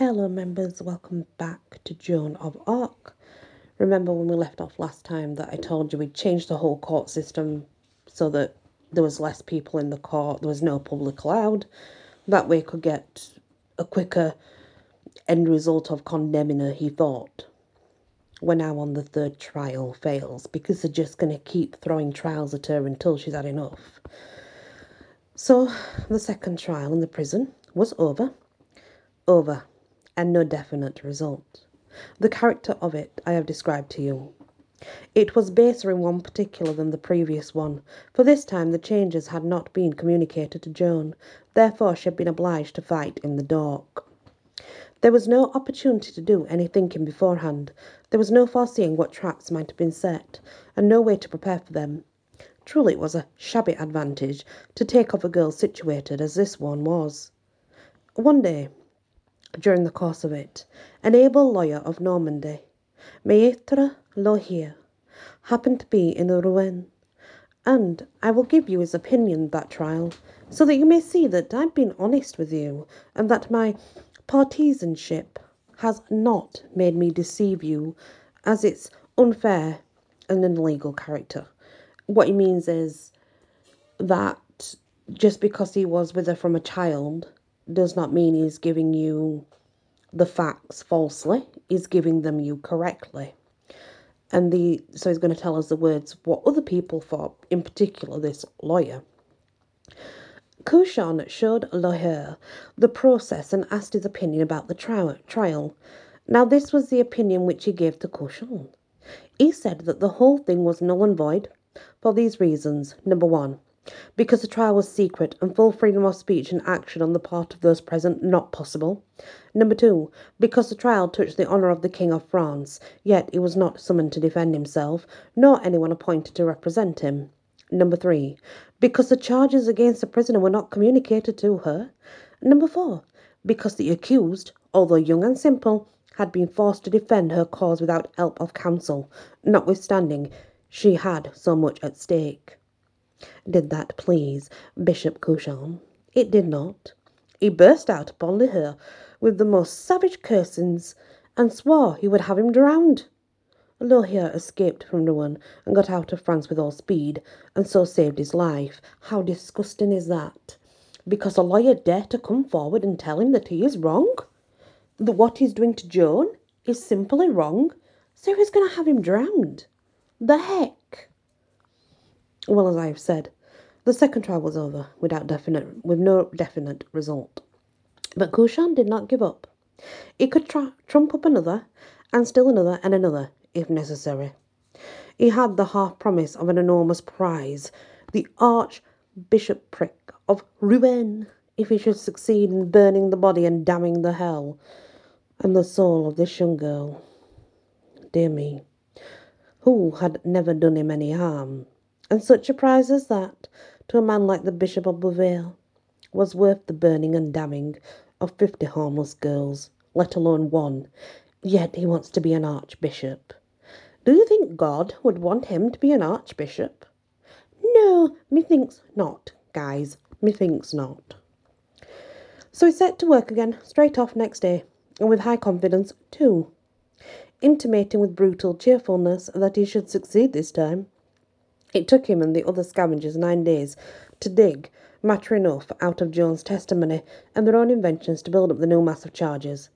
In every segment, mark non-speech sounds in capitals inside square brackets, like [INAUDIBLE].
Hello, members. Welcome back to Joan of Arc. Remember when we left off last time that I told you we'd changed the whole court system so that there was less people in the court, there was no public allowed. That way, could get a quicker end result of condemning her, he thought. We're now on the third trial fails because they're just going to keep throwing trials at her until she's had enough. So, the second trial in the prison was over. Over and no definite result. The character of it I have described to you. It was baser in one particular than the previous one, for this time the changes had not been communicated to Joan, therefore she had been obliged to fight in the dark. There was no opportunity to do any thinking beforehand, there was no foreseeing what traps might have been set, and no way to prepare for them. Truly it was a shabby advantage to take off a girl situated as this one was. One day, during the course of it, an able lawyer of Normandy, Maître Lohier, happened to be in Rouen, and I will give you his opinion that trial, so that you may see that I've been honest with you, and that my partisanship has not made me deceive you, as it's unfair and an illegal character. What he means is that just because he was with her from a child does not mean he's giving you the facts falsely, he's giving them you correctly. And the so he's going to tell us the words what other people thought, in particular this lawyer. Cauchon showed Lohier the process and asked his opinion about the trial. Now, this was the opinion which he gave to Cauchon. He said that the whole thing was null and void for these reasons. Number one, because the trial was secret and full freedom of speech and action on the part of those present not possible. Number two, because the trial touched the honour of the King of France, yet he was not summoned to defend himself, nor anyone appointed to represent him. Number three, because the charges against the prisoner were not communicated to her. Number four, because the accused, although young and simple, had been forced to defend her cause without help of counsel, notwithstanding she had so much at stake. Did that please Bishop Cauchon? It did not. He burst out upon Lohier with the most savage cursings, and swore he would have him drowned. Lohier escaped from Rouen and got out of France with all speed, and so saved his life. How disgusting is that? Because a lawyer dare to come forward and tell him that he is wrong? That what he's doing to Joan is simply wrong, so he's going to have him drowned. The heck? Well, as I have said, the second trial was over without definite, with no definite result. But Cauchon did not give up. He could tra- trump up another, and still another, and another, if necessary. He had the half promise of an enormous prize, the Archbishopric of Rouen, if he should succeed in burning the body and damning the hell, and the soul of this young girl. Dear me, who had never done him any harm? And such a prize as that, to a man like the Bishop of Beauvais, was worth the burning and damning of fifty harmless girls, let alone one. Yet he wants to be an archbishop. Do you think God would want him to be an archbishop? No, methinks not, guys. Methinks not. So he set to work again, straight off next day, and with high confidence, too, intimating with brutal cheerfulness that he should succeed this time. It took him and the other scavengers nine days to dig matter enough out of Joan's testimony and their own inventions to build up the new mass of charges.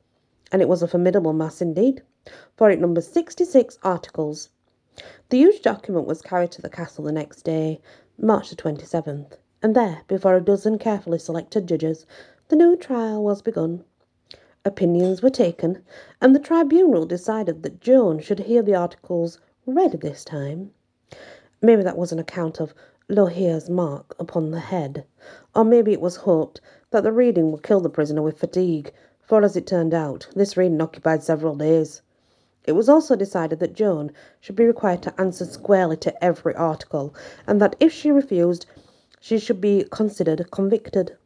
And it was a formidable mass indeed, for it numbered 66 articles. The huge document was carried to the castle the next day, March the 27th, and there, before a dozen carefully selected judges, the new trial was begun. Opinions were taken, and the tribunal decided that Joan should hear the articles read this time. Maybe that was an account of Lohier's mark upon the head, or maybe it was hoped that the reading would kill the prisoner with fatigue, for as it turned out, this reading occupied several days. It was also decided that Joan should be required to answer squarely to every article, and that if she refused, she should be considered convicted.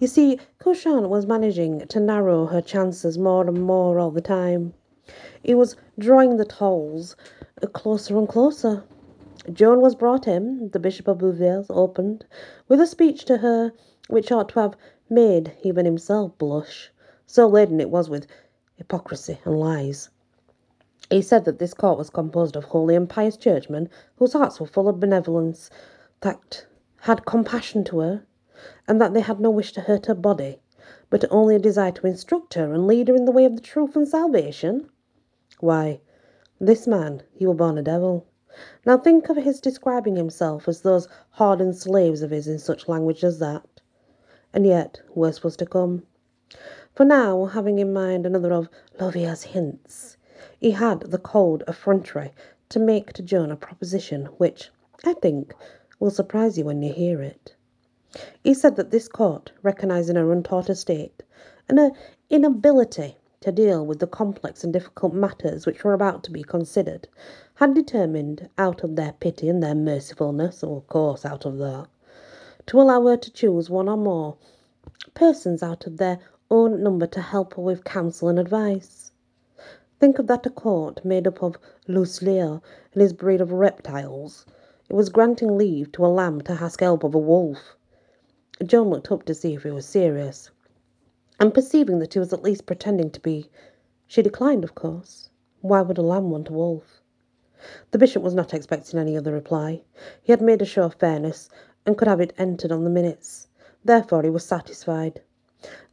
You see, Cauchon was managing to narrow her chances more and more all the time. He was drawing the tolls closer and closer. Joan was brought in, the Bishop of Beauvais opened, with a speech to her which ought to have made even himself blush. so laden it was with hypocrisy and lies. He said that this court was composed of holy and pious churchmen whose hearts were full of benevolence, that had compassion to her, and that they had no wish to hurt her body, but only a desire to instruct her and lead her in the way of the truth and salvation. Why, this man, he were born a devil. Now think of his describing himself as those hardened slaves of his in such language as that. And yet worse was to come. For now, having in mind another of Lohier's hints, he had the cold effrontery to make to Joan a proposition which, I think, will surprise you when you hear it. He said that this court, recognising her untaught estate and her uh, inability to deal with the complex and difficult matters which were about to be considered, had determined, out of their pity and their mercifulness, or of course out of that, to allow her to choose one or more persons out of their own number to help her with counsel and advice. Think of that a court made up of Loyseleur and his breed of reptiles. It was granting leave to a lamb to ask help of a wolf. Joan looked up to see if he was serious, and perceiving that he was at least pretending to be, she declined, of course. Why would a lamb want a wolf? The bishop was not expecting any other reply. He had made a show of fairness, and could have it entered on the minutes. Therefore he was satisfied.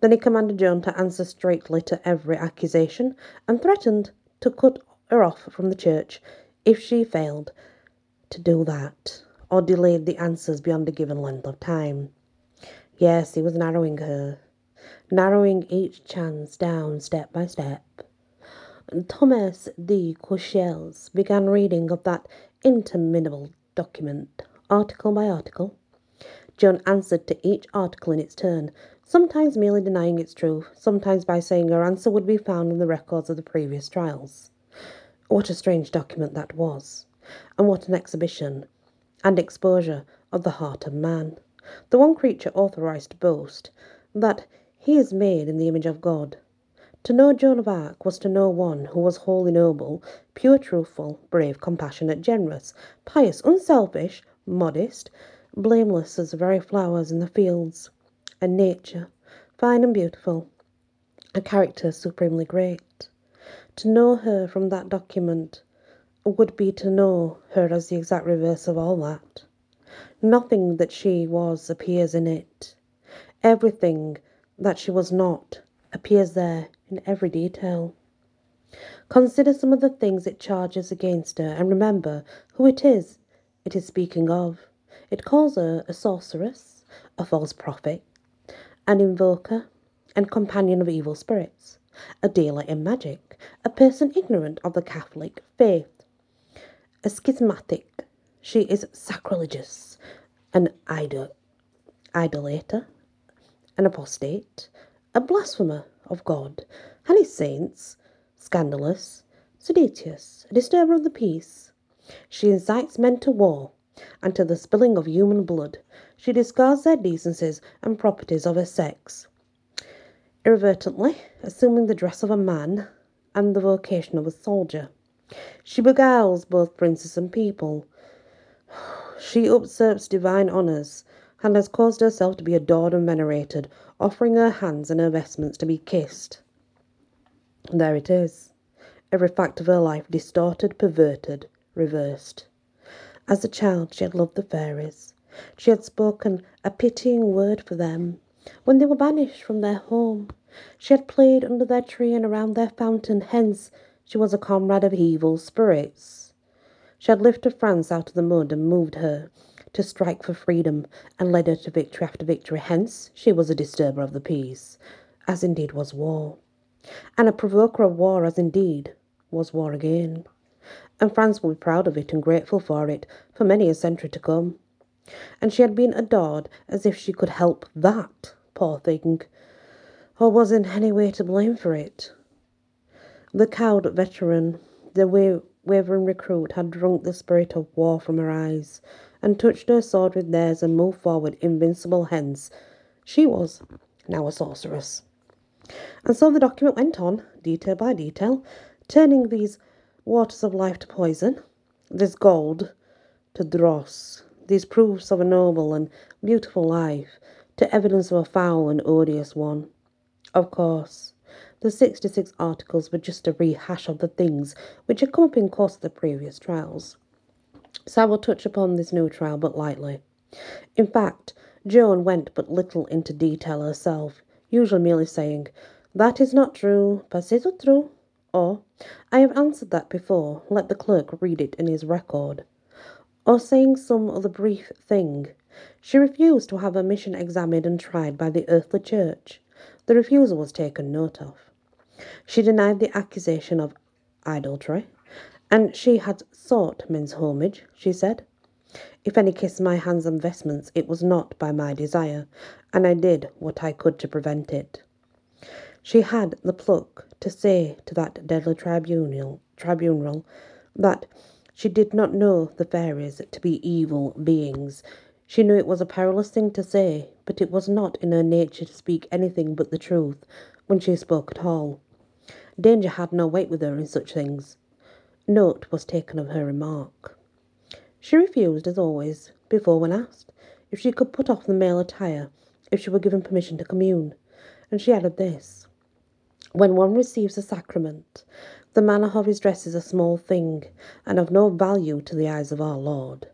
Then he commanded Joan to answer straightly to every accusation, and threatened to cut her off from the church if she failed to do that, or delayed the answers beyond a given length of time. Yes, he was narrowing her, narrowing each chance down step by step. Thomas de Courcelles began reading of that interminable document, article by article. Joan answered to each article in its turn, sometimes merely denying its truth, sometimes by saying her answer would be found in the records of the previous trials. What a strange document that was, and what an exhibition and exposure of the heart of man, the one creature authorized to boast that he is made in the image of God. To know Joan of Arc was to know one who was wholly noble, pure, truthful, brave, compassionate, generous, pious, unselfish, modest, blameless as the very flowers in the fields and nature, fine and beautiful, a character supremely great. To know her from that document would be to know her as the exact reverse of all that. Nothing that she was appears in it. Everything that she was not appears there in every detail. Consider some of the things it charges against her, and remember who it is it is speaking of. It calls her a sorceress, a false prophet, an invoker and companion of evil spirits, a dealer in magic, a person ignorant of the Catholic faith, a schismatic. She is sacrilegious, an idol, idolater, an apostate, a blasphemer of God and his saints, scandalous, seditious, a disturber of the peace. She incites men to war and to the spilling of human blood. She discards their decencies and properties of her sex, irreverently assuming the dress of a man and the vocation of a soldier. She beguiles both princes and people. [SIGHS] She usurps divine honours, and has caused herself to be adored and venerated, offering her hands and her vestments to be kissed. There it is. Every fact of her life distorted, perverted, reversed. As a child, she had loved the fairies. She had spoken a pitying word for them when they were banished from their home. She had played under their tree and around their fountain, hence she was a comrade of evil spirits. She had lifted France out of the mud and moved her to strike for freedom and led her to victory after victory. Hence she was a disturber of the peace, as indeed was war, and a provoker of war, as indeed was war again. And France will be proud of it and grateful for it for many a century to come and she had been adored as if she could help that, poor thing, or was in any way to blame for it. The cowed veteran, the wa- wavering recruit, had drunk the spirit of war from her eyes, and touched her sword with theirs and moved forward invincible hence. She was now a sorceress. And so the document went on, detail by detail, turning these waters of life to poison, this gold to dross, these proofs of a noble and beautiful life to evidence of a foul and odious one. Of course, The 66 articles were just a rehash of the things which had come up in course of the previous trials. So I will touch upon this new trial but lightly. In fact, Joan went but little into detail herself, usually merely saying, That is not true, but c'est true, or I have answered that before, let the clerk read it in his record, or saying some other brief thing. She refused to have her mission examined and tried by the earthly church. The refusal was taken note of. She denied the accusation of idolatry, and she had sought men's homage, she said. If any kissed my hands and vestments, it was not by my desire, and I did what I could to prevent it. She had the pluck to say to that deadly tribunal, tribunal that she did not know the fairies to be evil beings. She knew it was a perilous thing to say, but it was not in her nature to speak anything but the truth when she spoke at all. Danger had no weight with her in such things. Note was taken of her remark. She refused, as always, before when asked, if she could put off the male attire if she were given permission to commune, and she added this When one receives a sacrament, the manner of his dress is a small thing, and of no value to the eyes of our Lord.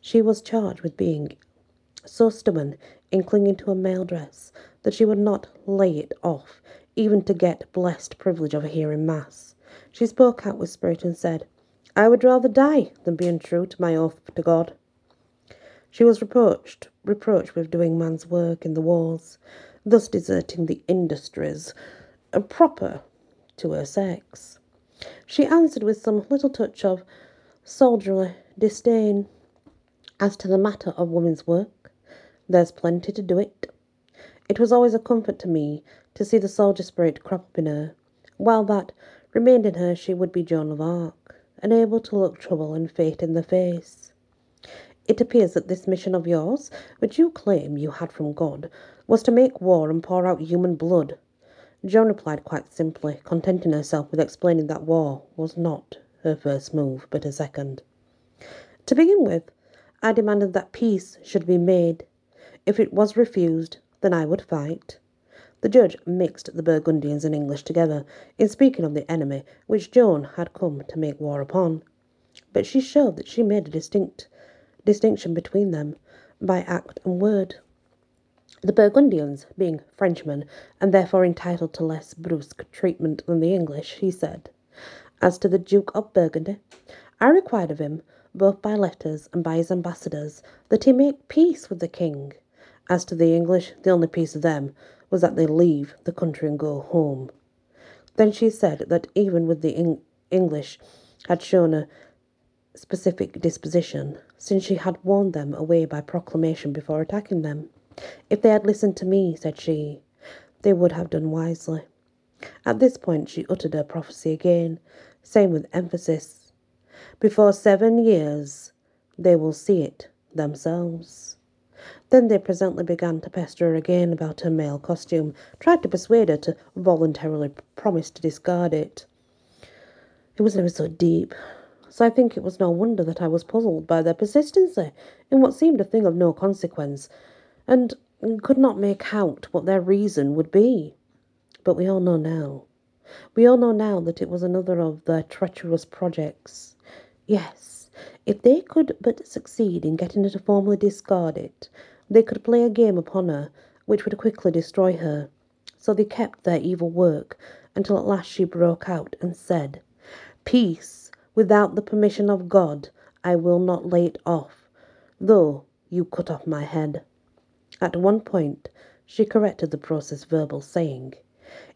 She was charged with being so stubborn in clinging to a male dress that she would not lay it off even to get blessed privilege of hearing Mass. She spoke out with spirit and said, I would rather die than be untrue to my oath to God. She was reproached, reproached with doing man's work in the wars, thus deserting the industries uh, proper to her sex. She answered with some little touch of soldierly disdain. As to the matter of women's work, there's plenty to do it. It was always a comfort to me to see the soldier spirit crop up in her. While that remained in her, she would be Joan of Arc, unable to look trouble and fate in the face. It appears that this mission of yours, which you claim you had from God, was to make war and pour out human blood. Joan replied quite simply, contenting herself with explaining that war was not her first move, but her second. To begin with, I demanded that peace should be made. If it was refused, then I would fight. The judge mixed the Burgundians and English together in speaking of the enemy which Joan had come to make war upon, but she showed that she made a distinct distinction between them by act and word. The Burgundians, being Frenchmen, and therefore entitled to less brusque treatment than the English, he said. As to the Duke of Burgundy, I required of him, both by letters and by his ambassadors, that he make peace with the king. As to the English, the only peace of them was that they leave the country and go home. Then she said that even with the English had shown a specific disposition, since she had warned them away by proclamation before attacking them. If they had listened to me, said she, they would have done wisely. At this point she uttered her prophecy again, saying with emphasis, Before seven years they will see it themselves. Then they presently began to pester her again about her male costume, tried to persuade her to voluntarily promise to discard it. It was never so deep, so I think it was no wonder that I was puzzled by their persistency in what seemed a thing of no consequence, and could not make out what their reason would be. But we all know now. We all know now that it was another of their treacherous projects. Yes, if they could but succeed in getting her to formally discard it, they could play a game upon her which would quickly destroy her. So they kept their evil work until at last she broke out and said, Peace, without the permission of God, I will not lay it off, though you cut off my head. At one point, she corrected the process verbal, saying,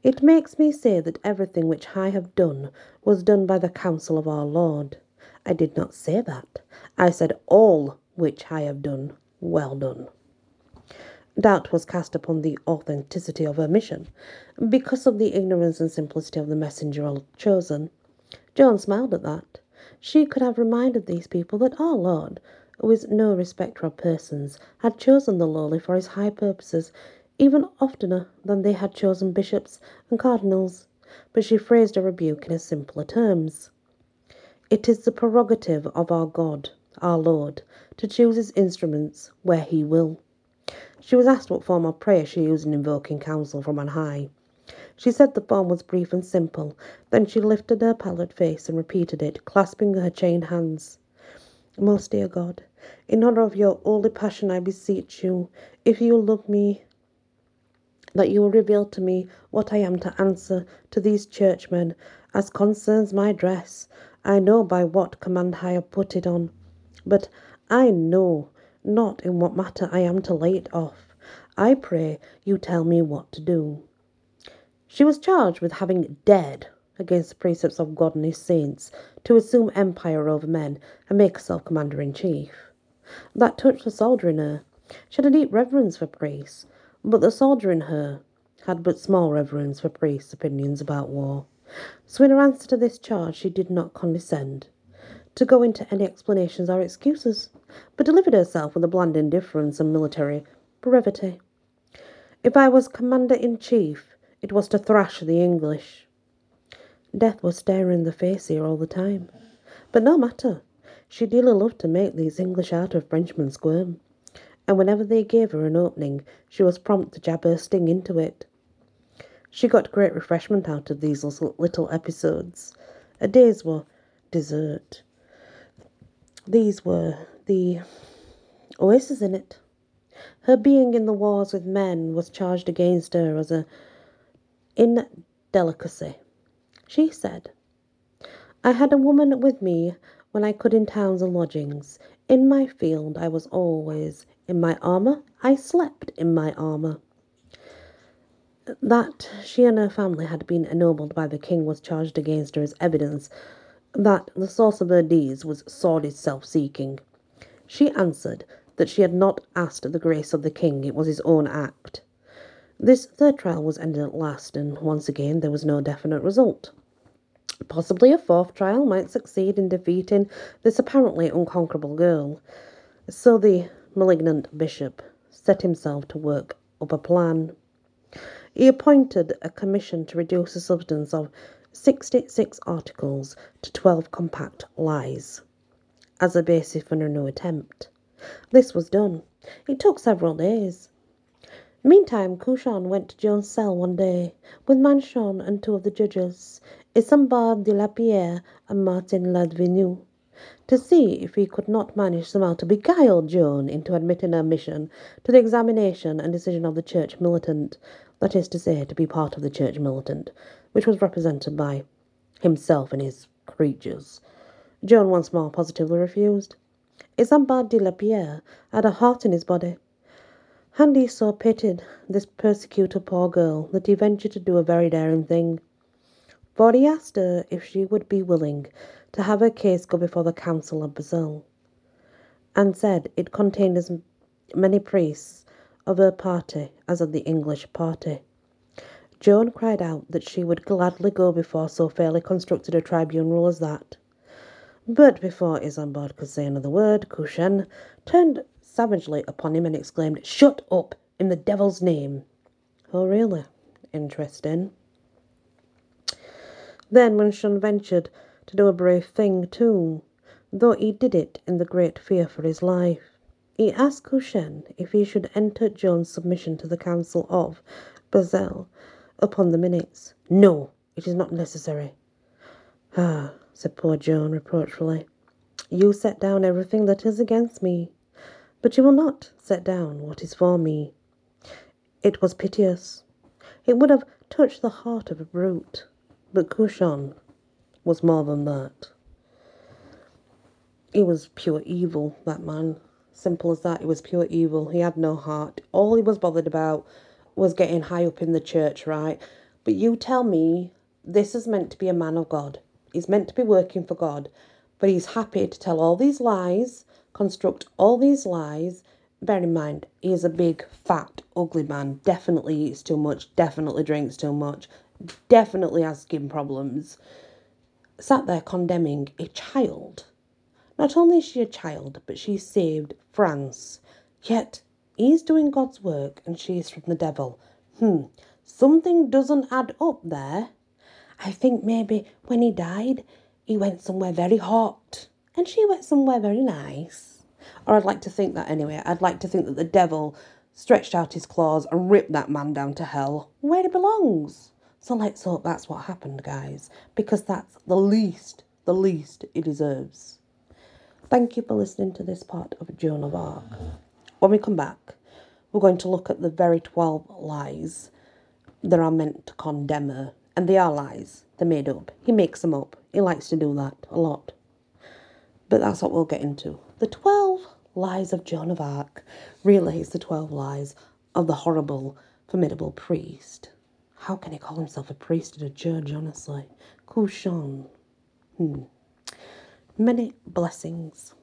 It makes me say that everything which I have done was done by the counsel of our Lord. I did not say that. I said all which I have done, well done. Doubt was cast upon the authenticity of her mission, because of the ignorance and simplicity of the messenger chosen. Joan smiled at that. She could have reminded these people that our Lord, who is no respecter of persons, had chosen the lowly for his high purposes, even oftener than they had chosen bishops and cardinals. But she phrased her rebuke in simpler terms. It is the prerogative of our God, our Lord, to choose his instruments where he will. She was asked what form of prayer she used in invoking counsel from on high. She said the form was brief and simple. Then she lifted her pallid face and repeated it, clasping her chained hands. Most dear God, in honor of your holy passion, I beseech you, if you love me, that you will reveal to me what I am to answer to these churchmen as concerns my dress. I know by what command I have put it on, but I know not in what matter I am to lay it off. I pray you tell me what to do. She was charged with having dared against the precepts of God and his saints to assume empire over men and make herself commander in chief. That touched the soldier in her. She had a deep reverence for priests, but the soldier in her had but small reverence for priests' opinions about war. So in her answer to this charge she did not condescend to go into any explanations or excuses, but delivered herself with a bland indifference and military brevity. If I was commander in chief, it was to thrash the English. Death was staring in the face here all the time. But no matter. She dearly loved to make these English out of Frenchmen squirm. And whenever they gave her an opening, she was prompt to jab her sting into it. She got great refreshment out of these little episodes. A days were dessert. These were the oasis in it. Her being in the wars with men was charged against her as a indelicacy. She said, I had a woman with me when I could in towns and lodgings. In my field I was always in my armour. I slept in my armour. That she and her family had been ennobled by the king was charged against her as evidence that the source of her deeds was sordid self seeking. She answered that she had not asked the grace of the king, it was his own act. This third trial was ended at last, and once again there was no definite result. Possibly a fourth trial might succeed in defeating this apparently unconquerable girl. So the malignant bishop set himself to work up a plan. He appointed a commission to reduce the substance of 66 articles to 12 compact lies as a basis for a new attempt. This was done. It took several days. Meantime, Cauchon went to Joan's cell one day with Manchon and two of the judges, Isambard de la Pierre and Martin Ladvenu, to see if he could not manage somehow to beguile Joan into admitting her mission to the examination and decision of the church militant, that is to say, to be part of the church militant, which was represented by himself and his creatures. Joan once more positively refused. Isambard de la Pierre had a heart in his body Handy so pitied this persecuted poor girl that he ventured to do a very daring thing. For he asked her if she would be willing to have her case go before the Council of Basel, and said it contained as many priests of her party as of the English party. Joan cried out that she would gladly go before so fairly constructed a tribunal as that. But before Isambard could say another word, Cauchon turned savagely upon him and exclaimed, Shut up, in the devil's name! Oh, really? Interesting. Then Manchon ventured to do a brave thing, too, though he did it in the great fear for his life. He asked Cauchon if he should enter Joan's submission to the Council of Basel upon the minutes. No, it is not necessary. Ah, said poor Joan reproachfully, you set down everything that is against me. But you will not set down what is for me. It was piteous. It would have touched the heart of a brute. But Cauchon was more than that. He was pure evil, that man. Simple as that. He was pure evil. He had no heart. All he was bothered about was getting high up in the church, right? But you tell me this is meant to be a man of God. He's meant to be working for God. But he's happy to tell all these lies construct all these lies. Bear in mind, he is a big, fat, ugly man. Definitely eats too much, definitely drinks too much, definitely has skin problems. Sat there condemning a child. Not only is she a child, but she saved France. Yet he's doing God's work and she's from the devil. Hmm, something doesn't add up there. I think maybe when he died, he went somewhere very hot and she went somewhere very nice. Or I'd like to think that anyway. I'd like to think that the devil stretched out his claws and ripped that man down to hell, where he belongs. So let's hope that's what happened, guys, because that's the least, the least he deserves. Thank you for listening to this part of Joan of Arc. When we come back, we're going to look at the very 12 lies that are meant to condemn her. And they are lies. They're made up. He makes them up. He likes to do that a lot. But that's what we'll get into. The 12 lies of Joan of Arc relays the 12 lies of the horrible, formidable priest. How can he call himself a priest and a judge, honestly? Cauchon. Hmm. Many blessings.